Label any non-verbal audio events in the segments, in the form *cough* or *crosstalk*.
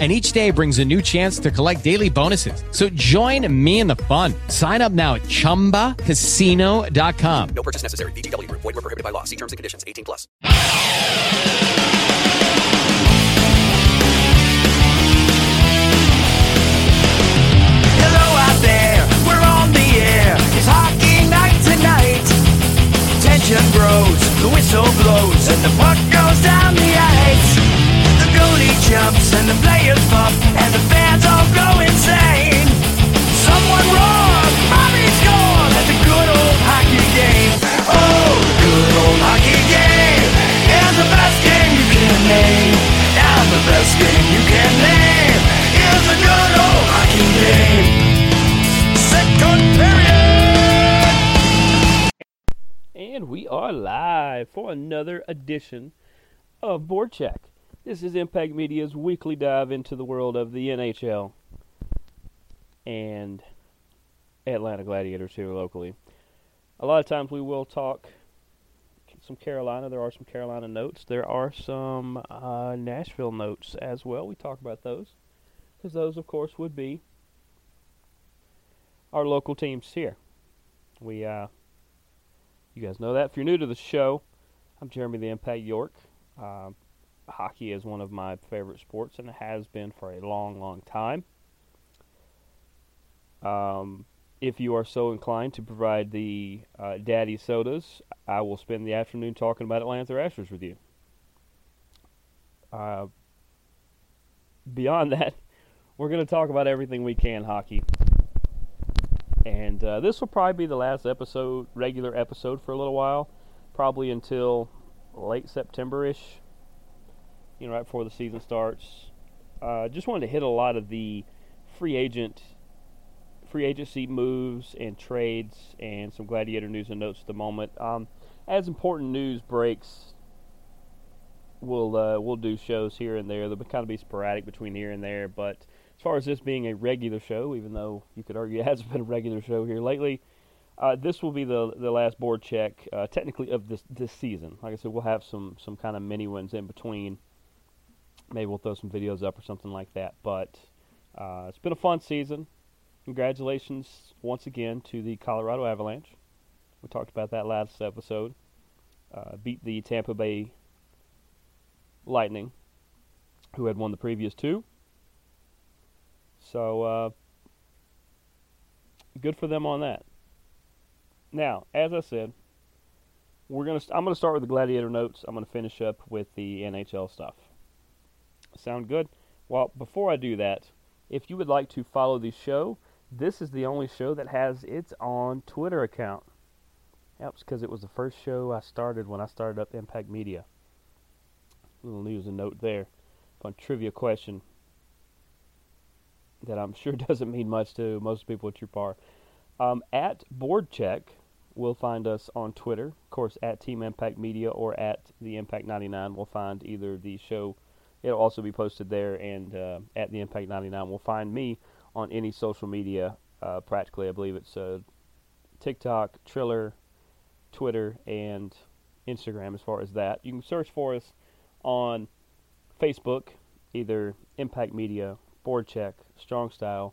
and each day brings a new chance to collect daily bonuses. So join me in the fun. Sign up now at ChumbaCasino.com. No purchase necessary. VGW. Void were prohibited by law. See terms and conditions. 18 plus. Hello out there, we're on the air. It's hockey night tonight. Tension grows, the whistle blows, and the puck goes down the ice. Goalie jumps and the players bump, and the fans all go insane. Someone roars, Bobby at the good old hockey game. Oh, the good old hockey game is the best game you can name. And the best game you can name is the good old hockey game. Second period. And we are live for another edition of Board Check. This is Impact Media's weekly dive into the world of the NHL and Atlanta Gladiators here locally. A lot of times we will talk some Carolina. There are some Carolina notes. There are some uh, Nashville notes as well. We talk about those because those, of course, would be our local teams here. We uh, you guys know that. If you're new to the show, I'm Jeremy the Impact York. Um, hockey is one of my favorite sports, and it has been for a long, long time. Um, if you are so inclined to provide the uh, daddy sodas, I will spend the afternoon talking about Atlanta Thrashers with you. Uh, beyond *laughs* that, we're going to talk about everything we can hockey. And uh, this will probably be the last episode, regular episode for a little while, probably until late September ish, you know, right before the season starts. Uh, just wanted to hit a lot of the free agent, free agency moves and trades, and some gladiator news and notes at the moment. Um, as important news breaks, we'll uh, we'll do shows here and there. They'll kind of be sporadic between here and there, but as far as this being a regular show, even though you could argue *laughs* it hasn't been a regular show here lately, uh, this will be the the last board check, uh, technically of this this season. Like I said, we'll have some some kind of mini ones in between. Maybe we'll throw some videos up or something like that. But uh, it's been a fun season. Congratulations once again to the Colorado Avalanche. We talked about that last episode. Uh, beat the Tampa Bay Lightning, who had won the previous two. So uh, good for them on that. Now, as I said, we're gonna. I'm gonna start with the Gladiator notes. I'm gonna finish up with the NHL stuff. Sound good? Well, before I do that, if you would like to follow the show, this is the only show that has its own Twitter account. Yep, because it was the first show I started when I started up Impact Media. Little news and note there. Fun trivia question that I'm *laughs* sure doesn't mean much to most people at your bar. Um, at Board Check, will find us on Twitter. Of course, at Team Impact Media or at the Impact 99. We'll find either the show. It'll also be posted there, and uh, at the Impact 99. We'll find me on any social media. Uh, practically, I believe it's uh, TikTok, Triller, Twitter, and Instagram. As far as that, you can search for us on Facebook, either Impact Media, Board Check, Strong Style,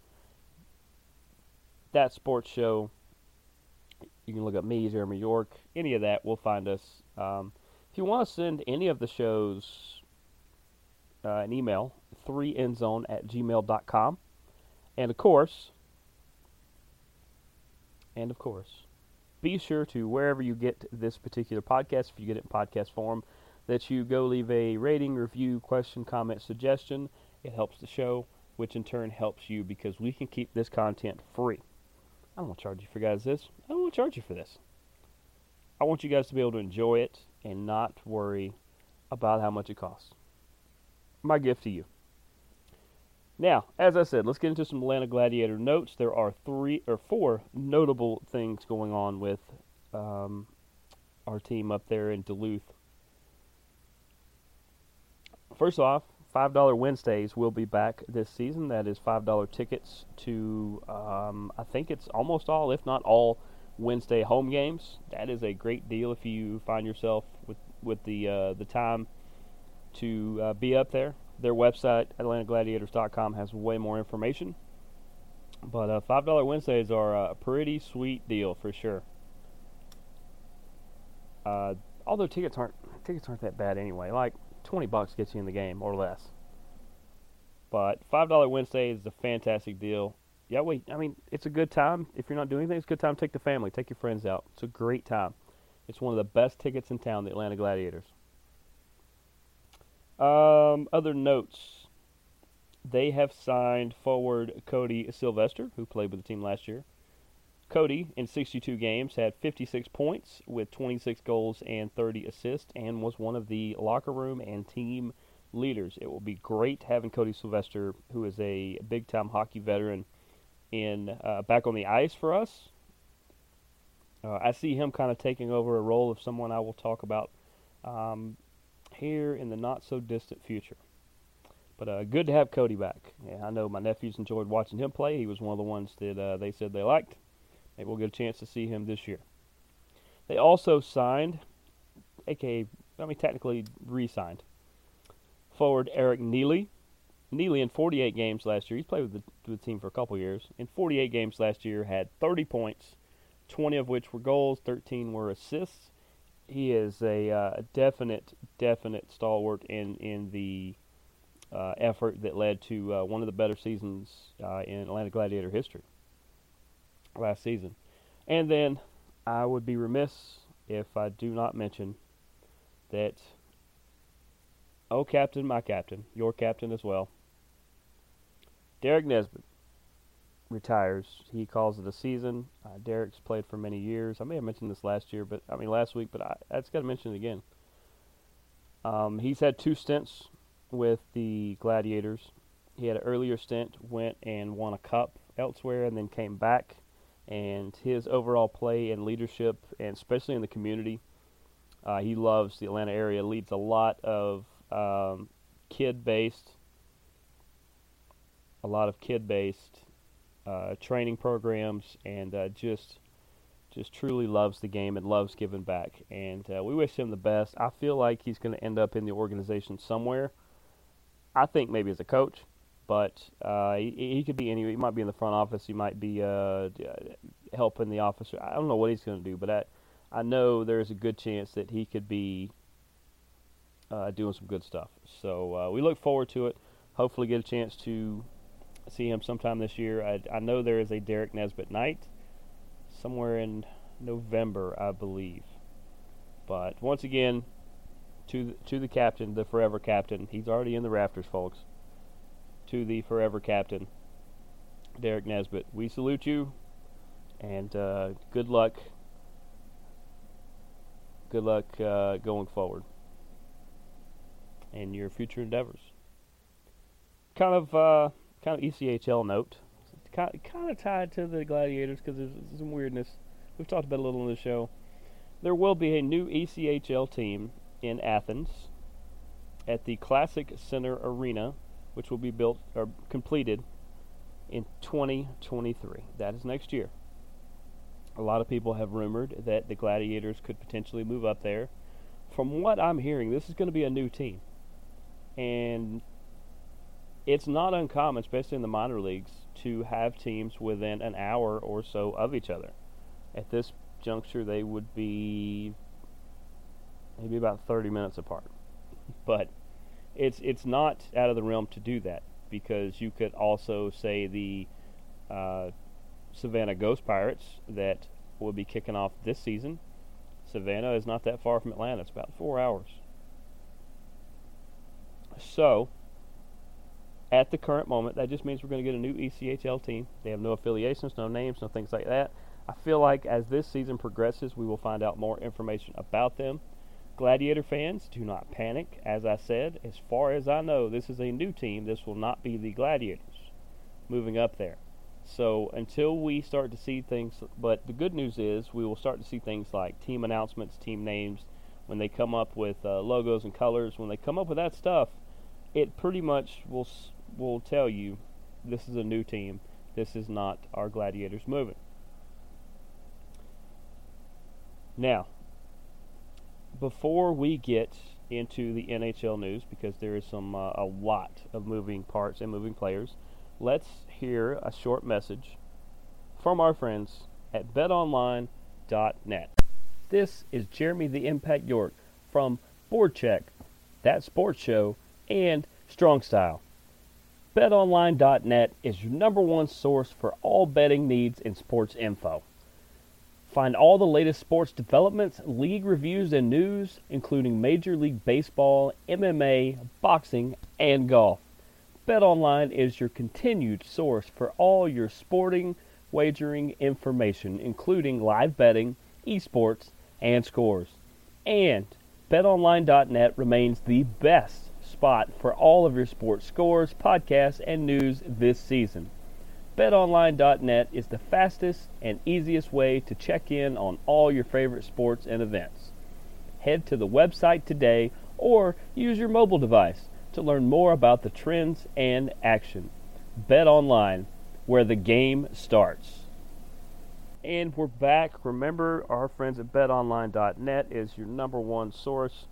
That Sports Show. You can look up me, Jeremy York, any of that, will find us. Um, if you want to send any of the shows uh, an email, 3endzone at gmail.com. And of course, and of course, be sure to wherever you get this particular podcast, if you get it in podcast form, that you go leave a rating, review, question, comment, suggestion. It helps the show, which in turn helps you because we can keep this content free. I don't want to charge you for guys this. I don't want to charge you for this. I want you guys to be able to enjoy it and not worry about how much it costs. My gift to you. Now, as I said, let's get into some Atlanta Gladiator notes. There are three or four notable things going on with um, our team up there in Duluth, first off, five dollar Wednesdays will be back this season. That is five dollar tickets to um, I think it's almost all, if not all, Wednesday home games. That is a great deal if you find yourself with with the uh, the time to uh, be up there. Their website, AtlantaGladiators.com, has way more information. But uh, five dollar Wednesdays are a pretty sweet deal for sure. Uh, although tickets aren't tickets aren't that bad anyway. Like twenty bucks gets you in the game or less. But five dollar Wednesday is a fantastic deal. Yeah, wait. I mean, it's a good time. If you're not doing anything, it's a good time to take the family, take your friends out. It's a great time. It's one of the best tickets in town, the Atlanta Gladiators. Um, other notes. They have signed forward Cody Sylvester, who played with the team last year. Cody, in 62 games, had 56 points with 26 goals and 30 assists, and was one of the locker room and team leaders. It will be great having Cody Sylvester, who is a big time hockey veteran, in uh, back on the ice for us. Uh, I see him kind of taking over a role of someone I will talk about um, here in the not so distant future. But uh, good to have Cody back. Yeah, I know my nephews enjoyed watching him play. He was one of the ones that uh, they said they liked. Maybe we'll get a chance to see him this year. They also signed, aka, I mean, technically re-signed, forward Eric Neely. Neely in 48 games last year. He's played with the, with the team for a couple years. In 48 games last year, had 30 points, 20 of which were goals, 13 were assists. He is a uh, definite, definite stalwart in in the uh, effort that led to uh, one of the better seasons uh, in Atlanta Gladiator history last season. And then I would be remiss if I do not mention that, oh, captain, my captain, your captain as well, Derek Nesbitt retires. He calls it a season. Uh, Derek's played for many years. I may have mentioned this last year, but I mean last week, but I, I just got to mention it again. Um, he's had two stints with the Gladiators. He had an earlier stint, went and won a cup elsewhere, and then came back. And his overall play and leadership, and especially in the community, uh, he loves the Atlanta area. Leads a lot of um, kid-based, a lot of kid-based uh, training programs, and uh, just just truly loves the game and loves giving back. And uh, we wish him the best. I feel like he's going to end up in the organization somewhere. I think maybe as a coach, but uh, he, he could be anywhere. He might be in the front office. He might be uh, helping the officer. I don't know what he's going to do, but I, I know there's a good chance that he could be uh, doing some good stuff. So uh, we look forward to it. Hopefully, get a chance to see him sometime this year. I, I know there is a Derek Nesbitt night somewhere in November, I believe. But once again, to the, to the captain, the forever captain. He's already in the rafters, folks. To the forever captain, Derek Nesbitt. We salute you, and uh, good luck. Good luck uh, going forward in your future endeavors. Kind of, uh, kind of ECHL note kind of tied to the Gladiators because there's some weirdness. We've talked about a little on the show. There will be a new ECHL team in Athens at the Classic Center Arena, which will be built or completed in 2023. That is next year. A lot of people have rumored that the Gladiators could potentially move up there. From what I'm hearing, this is going to be a new team. And it's not uncommon, especially in the minor leagues, to have teams within an hour or so of each other. At this juncture, they would be maybe about 30 minutes apart. *laughs* But it's it's not out of the realm to do that because you could also say the uh, Savannah Ghost Pirates that will be kicking off this season. Savannah is not that far from Atlanta. It's about four hours. So at the current moment. That just means we're going to get a new ECHL team. They have no affiliations, no names, no things like that. I feel like as this season progresses, we will find out more information about them. Gladiator fans, do not panic. As I said, as far as I know, this is a new team. This will not be the Gladiators moving up there. So until we start to see things, but the good news is we will start to see things like team announcements, team names, when they come up with uh, logos and colors. When they come up with that stuff, it pretty much will will tell you this is a new team. This is not our Gladiators moving. Now, before we get into the NHL news, because there is some uh, a lot of moving parts and moving players, let's hear a short message from our friends at BetOnline.net. This is Jeremy the Impact York from Board Check, that sports show, and Strong Style. BetOnline.net is your number one source for all betting needs and sports info. Find all the latest sports developments, league reviews, and news, including Major League Baseball, MMA, boxing, and golf. BetOnline is your continued source for all your sporting wagering information, including live betting, esports, and scores. And BetOnline.net remains the best spot for all of your sports scores, podcasts, and news this season. BetOnline.net is the fastest and easiest way to check in on all your favorite sports and events. Head to the website today or use your mobile device to learn more about the trends and action. BetOnline, where the game starts. And we're back. Remember, our friends at betonline.net is your number one source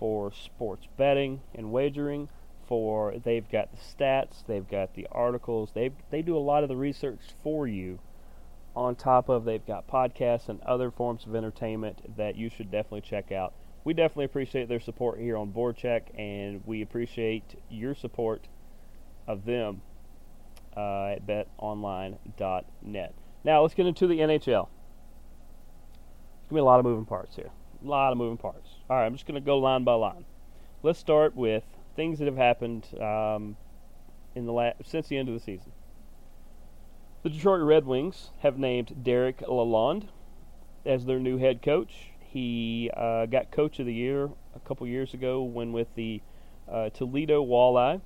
for sports betting and wagering. For they've got the stats, they've got the articles, they they do a lot of the research for you. On top of they've got podcasts and other forms of entertainment that you should definitely check out. We definitely appreciate their support here on Board Check, and we appreciate your support of them uh, at betonline.net. Now let's get into the NHL. There's gonna be a lot of moving parts here. A lot of moving parts. All right, I'm just gonna go line by line. Let's start with things that have happened um, in the la- since the end of the season. The Detroit Red Wings have named Derek Lalonde as their new head coach. He uh, got Coach of the Year a couple years ago when with the uh, Toledo Walleye.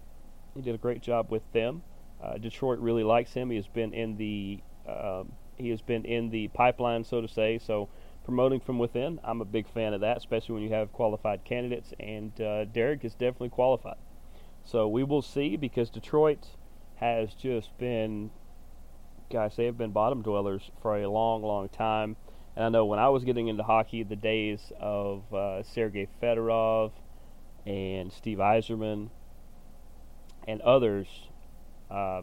He did a great job with them. Uh, Detroit really likes him. He has been in the um, he has been in the pipeline, so to say. So promoting from within, I'm a big fan of that, especially when you have qualified candidates. And uh, Derek is definitely qualified. So we will see because Detroit has just been, guys, they have been bottom dwellers for a long, long time. And I know when I was getting into hockey, the days of uh, Sergei Fedorov and Steve Yzerman and others uh,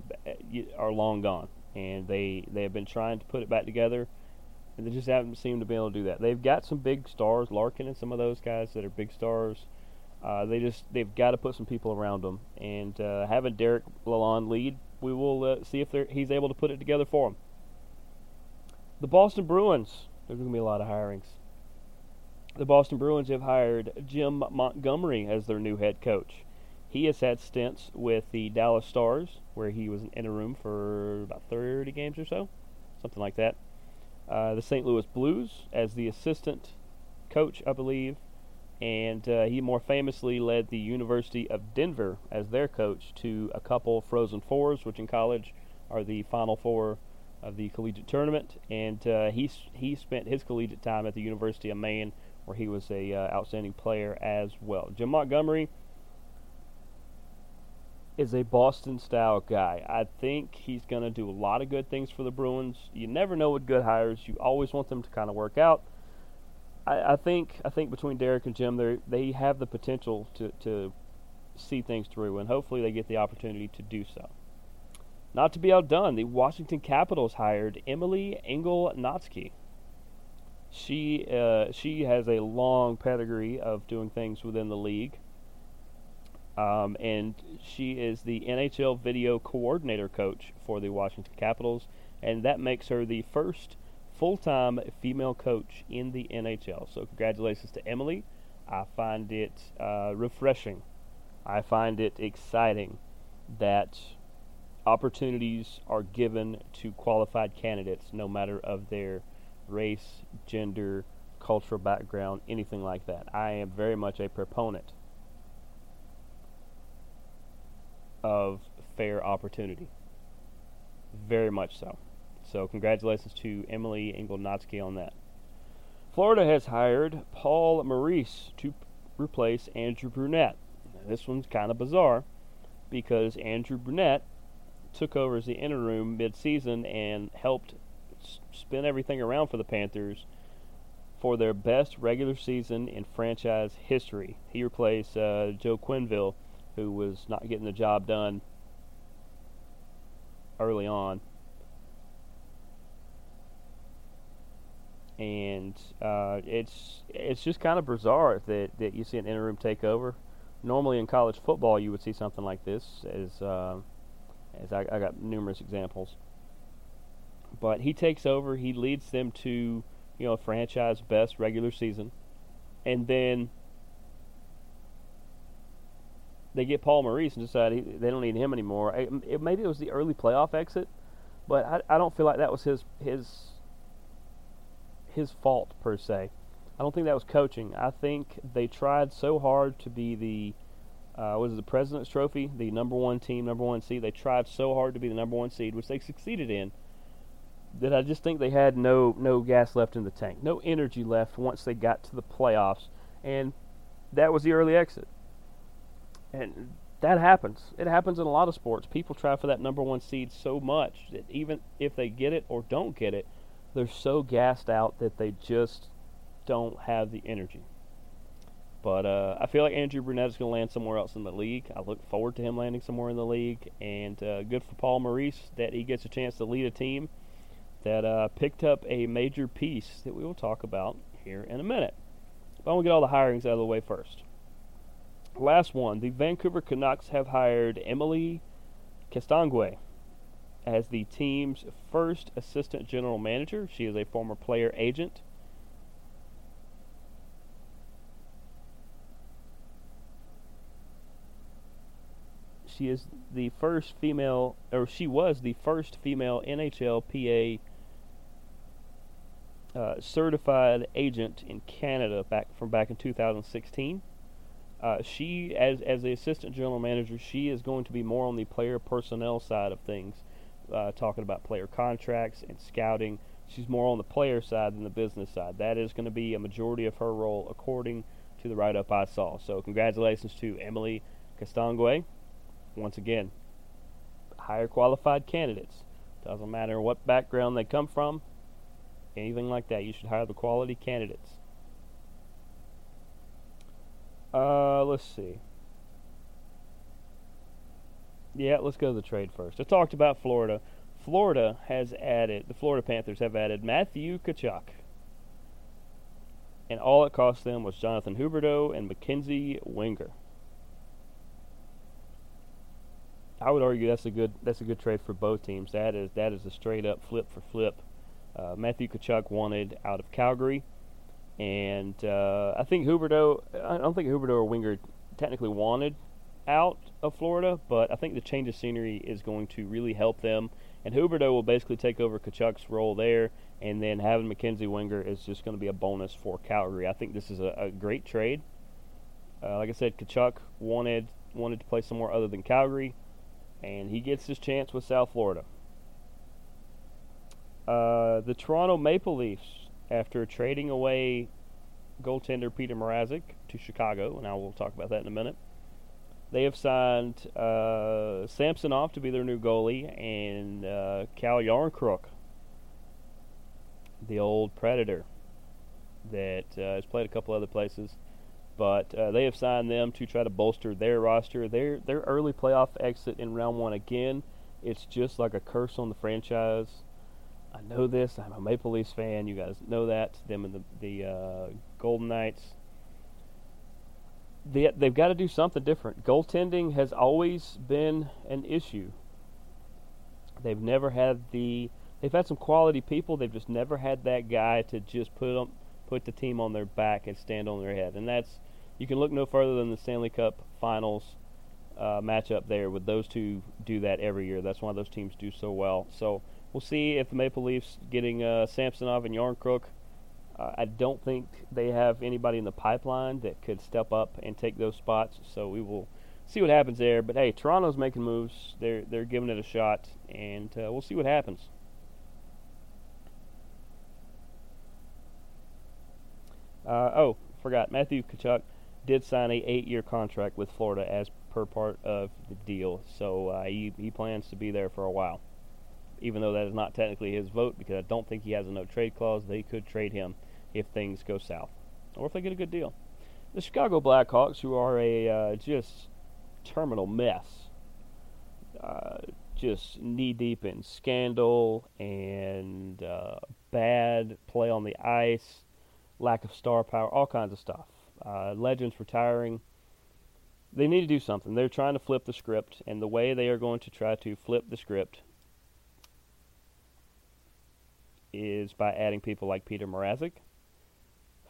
are long gone, and they they have been trying to put it back together, and they just haven't seemed to be able to do that. They've got some big stars, Larkin and some of those guys that are big stars. Uh, they just they've got to put some people around them, and uh, having Derek Lalonde lead, we will uh, see if he's able to put it together for them. The Boston Bruins, there's going to be a lot of hirings. The Boston Bruins have hired Jim Montgomery as their new head coach. He has had stints with the Dallas Stars, where he was in a room for about 30 games or so, something like that. Uh, the St. Louis Blues as the assistant coach, I believe, and uh, he more famously led the University of Denver as their coach to a couple Frozen Fours, which in college are the Final Four of the collegiate tournament. And uh, he he spent his collegiate time at the University of Maine, where he was a uh, outstanding player as well. Jim Montgomery is a Boston style guy. I think he's going to do a lot of good things for the Bruins. You never know with good hires. You always want them to kind of work out. I, I think I think between Derek and Jim, they they have the potential to, to see things through, and hopefully they get the opportunity to do so. Not to be outdone, the Washington Capitals hired Emily Engel-Natzke. She uh, she has a long pedigree of doing things within the league. Um, and she is the NHL video coordinator coach for the Washington Capitals, and that makes her the first full-time female coach in the NHL. So congratulations to Emily. I find it uh, refreshing. I find it exciting that opportunities are given to qualified candidates, no matter of their race, gender, cultural background, anything like that. I am very much a proponent of fair opportunity. Very much so. So, congratulations to Emily Engel-Natzke on that. Florida has hired Paul Maurice to replace Andrew Brunette. this one's kind of bizarre because Andrew Brunette took over as the interim midseason and helped spin everything around for the Panthers for their best regular season in franchise history. He replaced uh, Joe Quenneville, who was not getting the job done early on. And uh, it's it's just kind of bizarre that, that you see an interim takeover. Normally in college football, you would see something like this, as uh, as I, I got numerous examples. But he takes over. He leads them to you know a franchise best regular season, and then they get Paul Maurice and decide he, they don't need him anymore. It, maybe it was the early playoff exit, but I, I don't feel like that was his his his fault per se. I don't think that was coaching. I think they tried so hard to be the uh, was the President's Trophy, the number one team, number one seed. They tried so hard to be the number one seed, which they succeeded in. That I just think they had no no gas left in the tank, no energy left once they got to the playoffs, and that was the early exit. And that happens. It happens in a lot of sports. People try for that number one seed so much that even if they get it or don't get it, they're so gassed out that they just don't have the energy. But uh, I feel like Andrew Brunette is going to land somewhere else in the league. I look forward to him landing somewhere in the league. And uh, good for Paul Maurice that he gets a chance to lead a team that uh, picked up a major piece that we will talk about here in a minute. But I want to get all the hirings out of the way first. Last one the Vancouver Canucks have hired Emily Castonguay as the team's first assistant general manager. She is a former player agent. She is the first female, or she was the first female NHLPA uh, certified agent in Canada back from back in 2016. Uh, she, as as the assistant general manager, she is going to be more on the player personnel side of things, uh, talking about player contracts and scouting. She's more on the player side than the business side. That is going to be a majority of her role, according to the write up I saw. So, congratulations to Emily Castonguay. Once again, higher qualified candidates. Doesn't matter what background they come from, anything like that. You should hire the quality candidates. Uh, let's see. Yeah, let's go to the trade first. I talked about Florida. Florida has added, the Florida Panthers have added Matthew Tkachuk. And all it cost them was Jonathan Huberdeau and Mackenzie Weegar. I would argue that's a good that's a good trade for both teams. That is that is a straight up flip for flip. Uh, Matthew Tkachuk wanted out of Calgary, and uh, I think Huberdeau. I don't think Huberdeau or Weegar technically wanted out of Florida, but I think the change of scenery is going to really help them. And Huberdeau will basically take over Tkachuk's role there, and then having Mackenzie Weegar is just going to be a bonus for Calgary. I think this is a, a great trade. Uh, like I said, Tkachuk wanted wanted to play somewhere other than Calgary, and he gets his chance with South Florida. Uh, the Toronto Maple Leafs, after trading away goaltender Peter Mrazek to Chicago, and I will talk about that in a minute. They have signed uh, Samsonov to be their new goalie and uh, Cal Järnkrok, the old Predator that uh, has played a couple other places. But uh, they have signed them to try to bolster their roster. Their their early playoff exit in round one again. It's just like a curse on the franchise. I know this. I'm a Maple Leafs fan. You guys know that. Them and the the uh, Golden Knights they, they've got to do something different. Goaltending has always been an issue. They've never had the. They've had some quality people. They've just never had that guy to just put them, put the team on their back and stand on their head. And that's you can look no further than the Stanley Cup Finals uh, matchup there. With those two do that every year. That's why those teams do so well. So we'll see if the Maple Leafs getting uh, Samsonov and Järnkrok uh, I don't think they have anybody in the pipeline that could step up and take those spots. So we will see what happens there. But hey, Toronto's making moves. They're they're giving it a shot, and uh, we'll see what happens. Uh, oh, forgot Matthew Tkachuk. did sign a eight-year contract with Florida as per part of the deal. So uh, he he plans to be there for a while, even though that is not technically his vote because I don't think he has a no trade clause. They could trade him if things go south, or if they get a good deal. The Chicago Blackhawks, who are a uh, just terminal mess, uh, just knee deep in scandal and uh, bad play on the ice, lack of star power, all kinds of stuff. Uh, legends retiring. They need to do something. They're trying to flip the script, and the way they are going to try to flip the script is by adding people like Peter Mrazek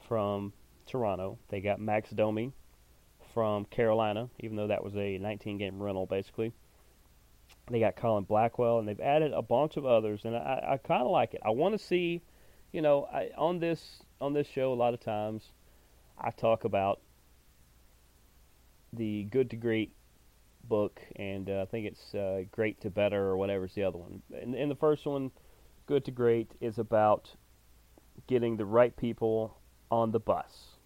from Toronto. They got Max Domi from Carolina, even though that was a 19 game rental basically. They got Colin Blackwell, and they've added a bunch of others, and I, I kind of like it. I want to see, you know, I, on this on this show a lot of times, I talk about the Good to Great book, and uh, I think it's uh, Great to Better or whatever's the other one. And in the first one, Good to Great is about getting the right people on the bus.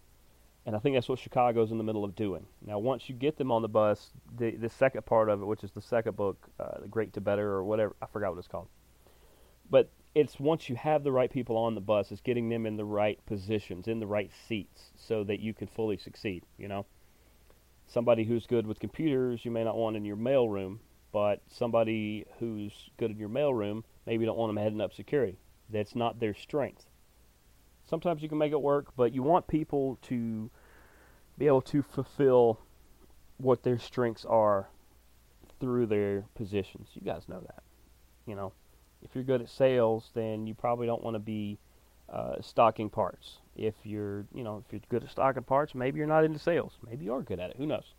And I think that's what Chicago's in the middle of doing. Now, once you get them on the bus, the the second part of it, which is the second book, uh, the Great to Better or whatever, I forgot what it's called. But it's once you have the right people on the bus, it's getting them in the right positions, in the right seats, so that you can fully succeed. You know, somebody who's good with computers, you may not want in your mailroom, but somebody who's good in your mailroom, maybe you don't want them heading up security. That's not their strength. Sometimes you can make it work, but you want people to be able to fulfill what their strengths are through their positions. You guys know that. You know, if you're good at sales, then you probably don't want to be uh, stocking parts. If you're, you know, if you're good at stocking parts, maybe you're not into sales. Maybe you are good at it. Who knows?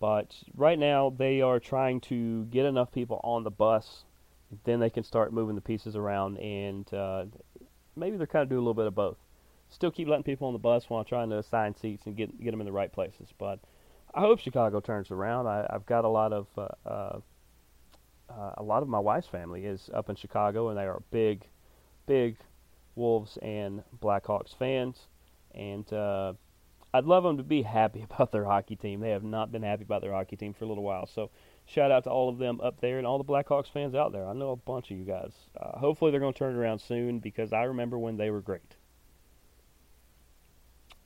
But right now, they are trying to get enough people on the bus, then they can start moving the pieces around, and uh, maybe they're kind of doing a little bit of both. Still keep letting people on the bus while trying to assign seats and get get them in the right places. But I hope Chicago turns around. I, I've got a lot of uh, uh, uh, a lot of my wife's family is up in Chicago, and they are big, big Wolves and Blackhawks fans, and uh, I'd love them to be happy *laughs* about their hockey team. They have not been happy about their hockey team for a little while. So shout out to all of them up there and all the Blackhawks fans out there. I know a bunch of you guys. Uh, hopefully they're going to turn it around soon because I remember when they were great.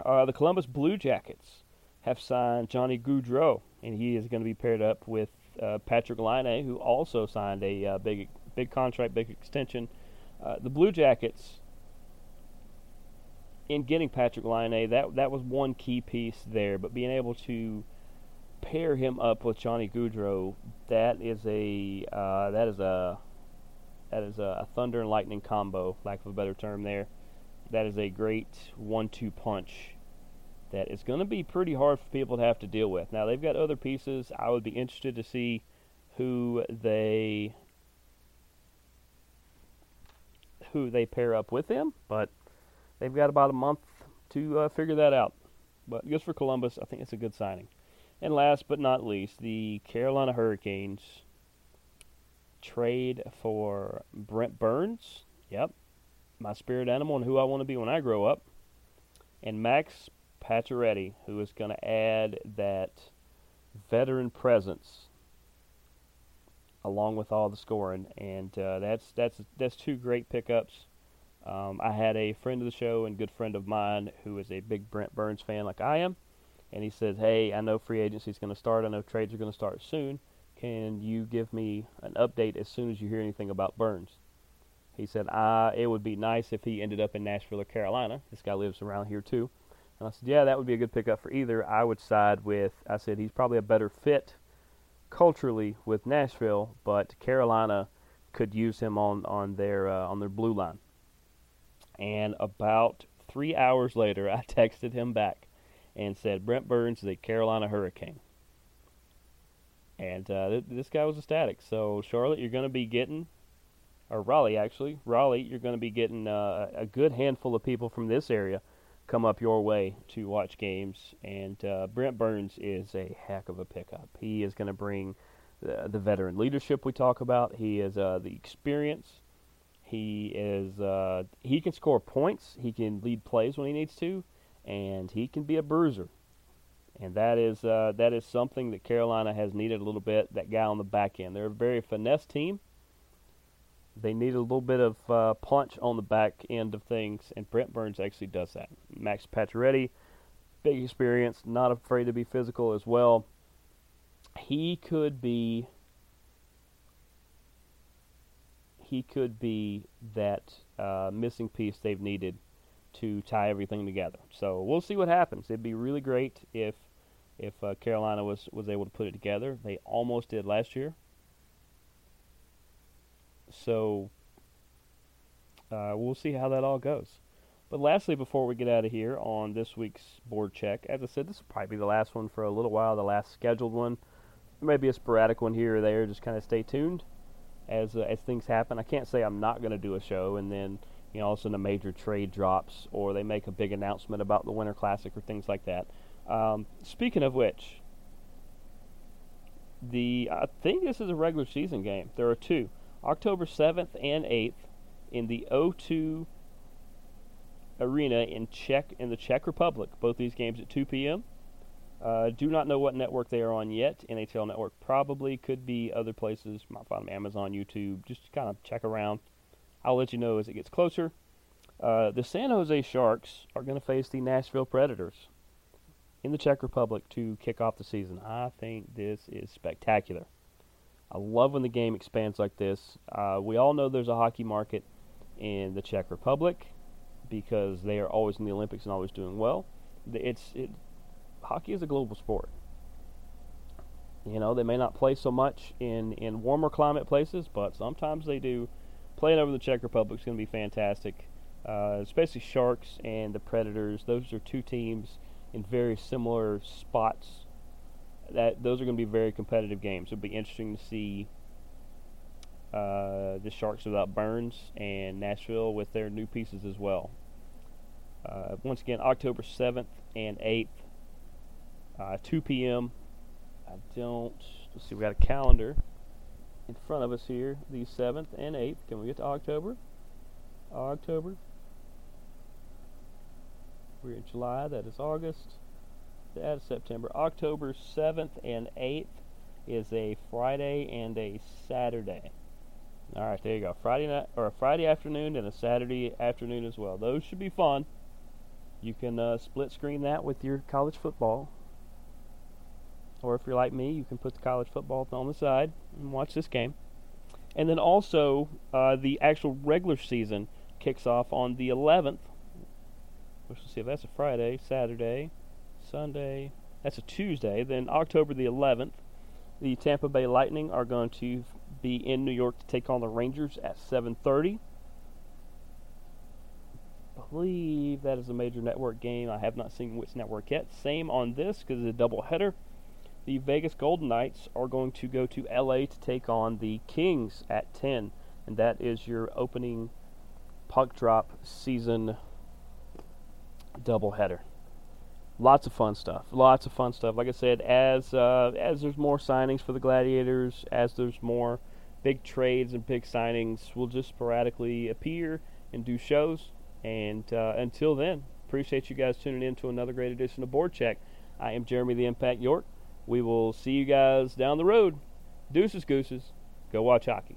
Uh, the Columbus Blue Jackets have signed Johnny Gaudreau, and he is going to be paired up with uh, Patrick Laine, who also signed a uh, big big contract, big extension. Uh, the Blue Jackets, in getting Patrick Laine, that that was one key piece there. But being able to pair him up with Johnny Gaudreau, that is a uh, that is a that is a thunder and lightning combo, lack of a better term there. That is a great one-two punch that is going to be pretty hard for people to have to deal with. Now they've got other pieces. I would be interested to see who they who they pair up with him, but they've got about a month to uh, figure that out. But just for Columbus, I think it's a good signing. And last but not least, the Carolina Hurricanes trade for Brent Burns. Yep, my spirit animal and who I want to be when I grow up. And Max Pacioretty, who is going to add that veteran presence along with all the scoring, and uh, that's that's that's two great pickups. Um, I had a friend of the show and good friend of mine who is a big Brent Burns fan, like I am, and he said, "Hey, I know free agency is going to start. I know trades are going to start soon. Can you give me an update as soon as you hear anything about Burns?" He said, "Ah, it would be nice if he ended up in Nashville or Carolina. This guy lives around here too." And I said, "Yeah, that would be a good pickup for either. I would side with." I said, "He's probably a better fit." culturally with Nashville, but Carolina could use him on on their uh, on their blue line. And about three hours later, I *laughs* texted him back and said, "Brent Burns is a Carolina Hurricane." And uh, th- this guy was ecstatic. So Charlotte, you're going to be getting, or Raleigh actually, Raleigh, you're going to be getting uh, a good handful of people from this area come up your way to watch games. And uh, Brent Burns is a heck of a pickup. He is going to bring the, the, veteran leadership we talk about. He is uh, the experience. He is uh, he can score points. He can lead plays when he needs to, and he can be a bruiser. And that is uh, that is something that Carolina has needed a little bit. That guy on the back end. They're a very finesse team. They need a little bit of uh, punch on the back end of things, and Brent Burns actually does that. Max Pacioretty, big experience, not afraid to be physical as well. He could be he could be that uh, missing piece they've needed to tie everything together. So we'll see what happens. It'd be really great if if uh, Carolina was was able to put it together. They almost did last year. So uh, we'll see how that all goes. But lastly, before we get out of here on this week's board check, as I said, this will probably be the last one for a little while, the last scheduled one. There may be a sporadic one here or there. Just kind of stay tuned as uh, as things happen. I can't say I'm not going to do a show and then you know all of a sudden a major trade drops or they make a big announcement about the Winter Classic or things like that. Um, speaking of which, the I think this is a regular season game. There are two, October 7th and 8th, in the O2 Arena in Czech in the Czech Republic. Both these games at 2 p.m. Uh, do not know what network they are on yet. NHL Network probably could be other places. Might find them Amazon, YouTube. Just kind of check around. I'll let you know as it gets closer. Uh, the San Jose Sharks are going to face the Nashville Predators in the Czech Republic to kick off the season. I think this is spectacular. I love when the game expands like this. Uh, we all know there's a hockey market in the Czech Republic because they are always in the Olympics and always doing well. It's it, hockey is a global sport. You know, they may not play so much in, in warmer climate places, but sometimes they do. Playing over the Czech Republic is going to be fantastic, uh, especially Sharks and the Predators. Those are two teams in very similar spots. That those are going to be very competitive games. It'll be interesting to see uh, the Sharks without Burns and Nashville with their new pieces as well. Uh, once again, October 7th and 8th, uh, 2 p.m. I don't. Let's see. We got a calendar in front of us here. The 7th and 8th. Can we get to October? October. We're in July. That is August. That is September. October 7th and 8th is a Friday and a Saturday. All right, there you go. Friday night or a Friday afternoon and a Saturday afternoon as well. Those should be fun. You can uh, split screen that with your college football. Or if you're like me, you can put the college football on the side and watch this game. And then also, uh, the actual regular season kicks off on the 11th. Let's see if that's a Friday, Saturday, Sunday. That's a Tuesday. Then October the 11th, the Tampa Bay Lightning are going to be in New York to take on the Rangers at 7:30 believe that is a major network game. I have not seen which network yet. Same on this because it's a double header. The Vegas Golden Knights are going to go to LA to take on the Kings at 10, and that is your opening puck drop season double header. Lots of fun stuff. Lots of fun stuff. Like I said, as uh, as there's more signings for the Gladiators, as there's more big trades and big signings, we'll just sporadically appear and do shows. And uh, until then, appreciate you guys tuning in to another great edition of Board Check. I am Jeremy the Impact York. We will see you guys down the road. Deuces, gooses. Go watch hockey.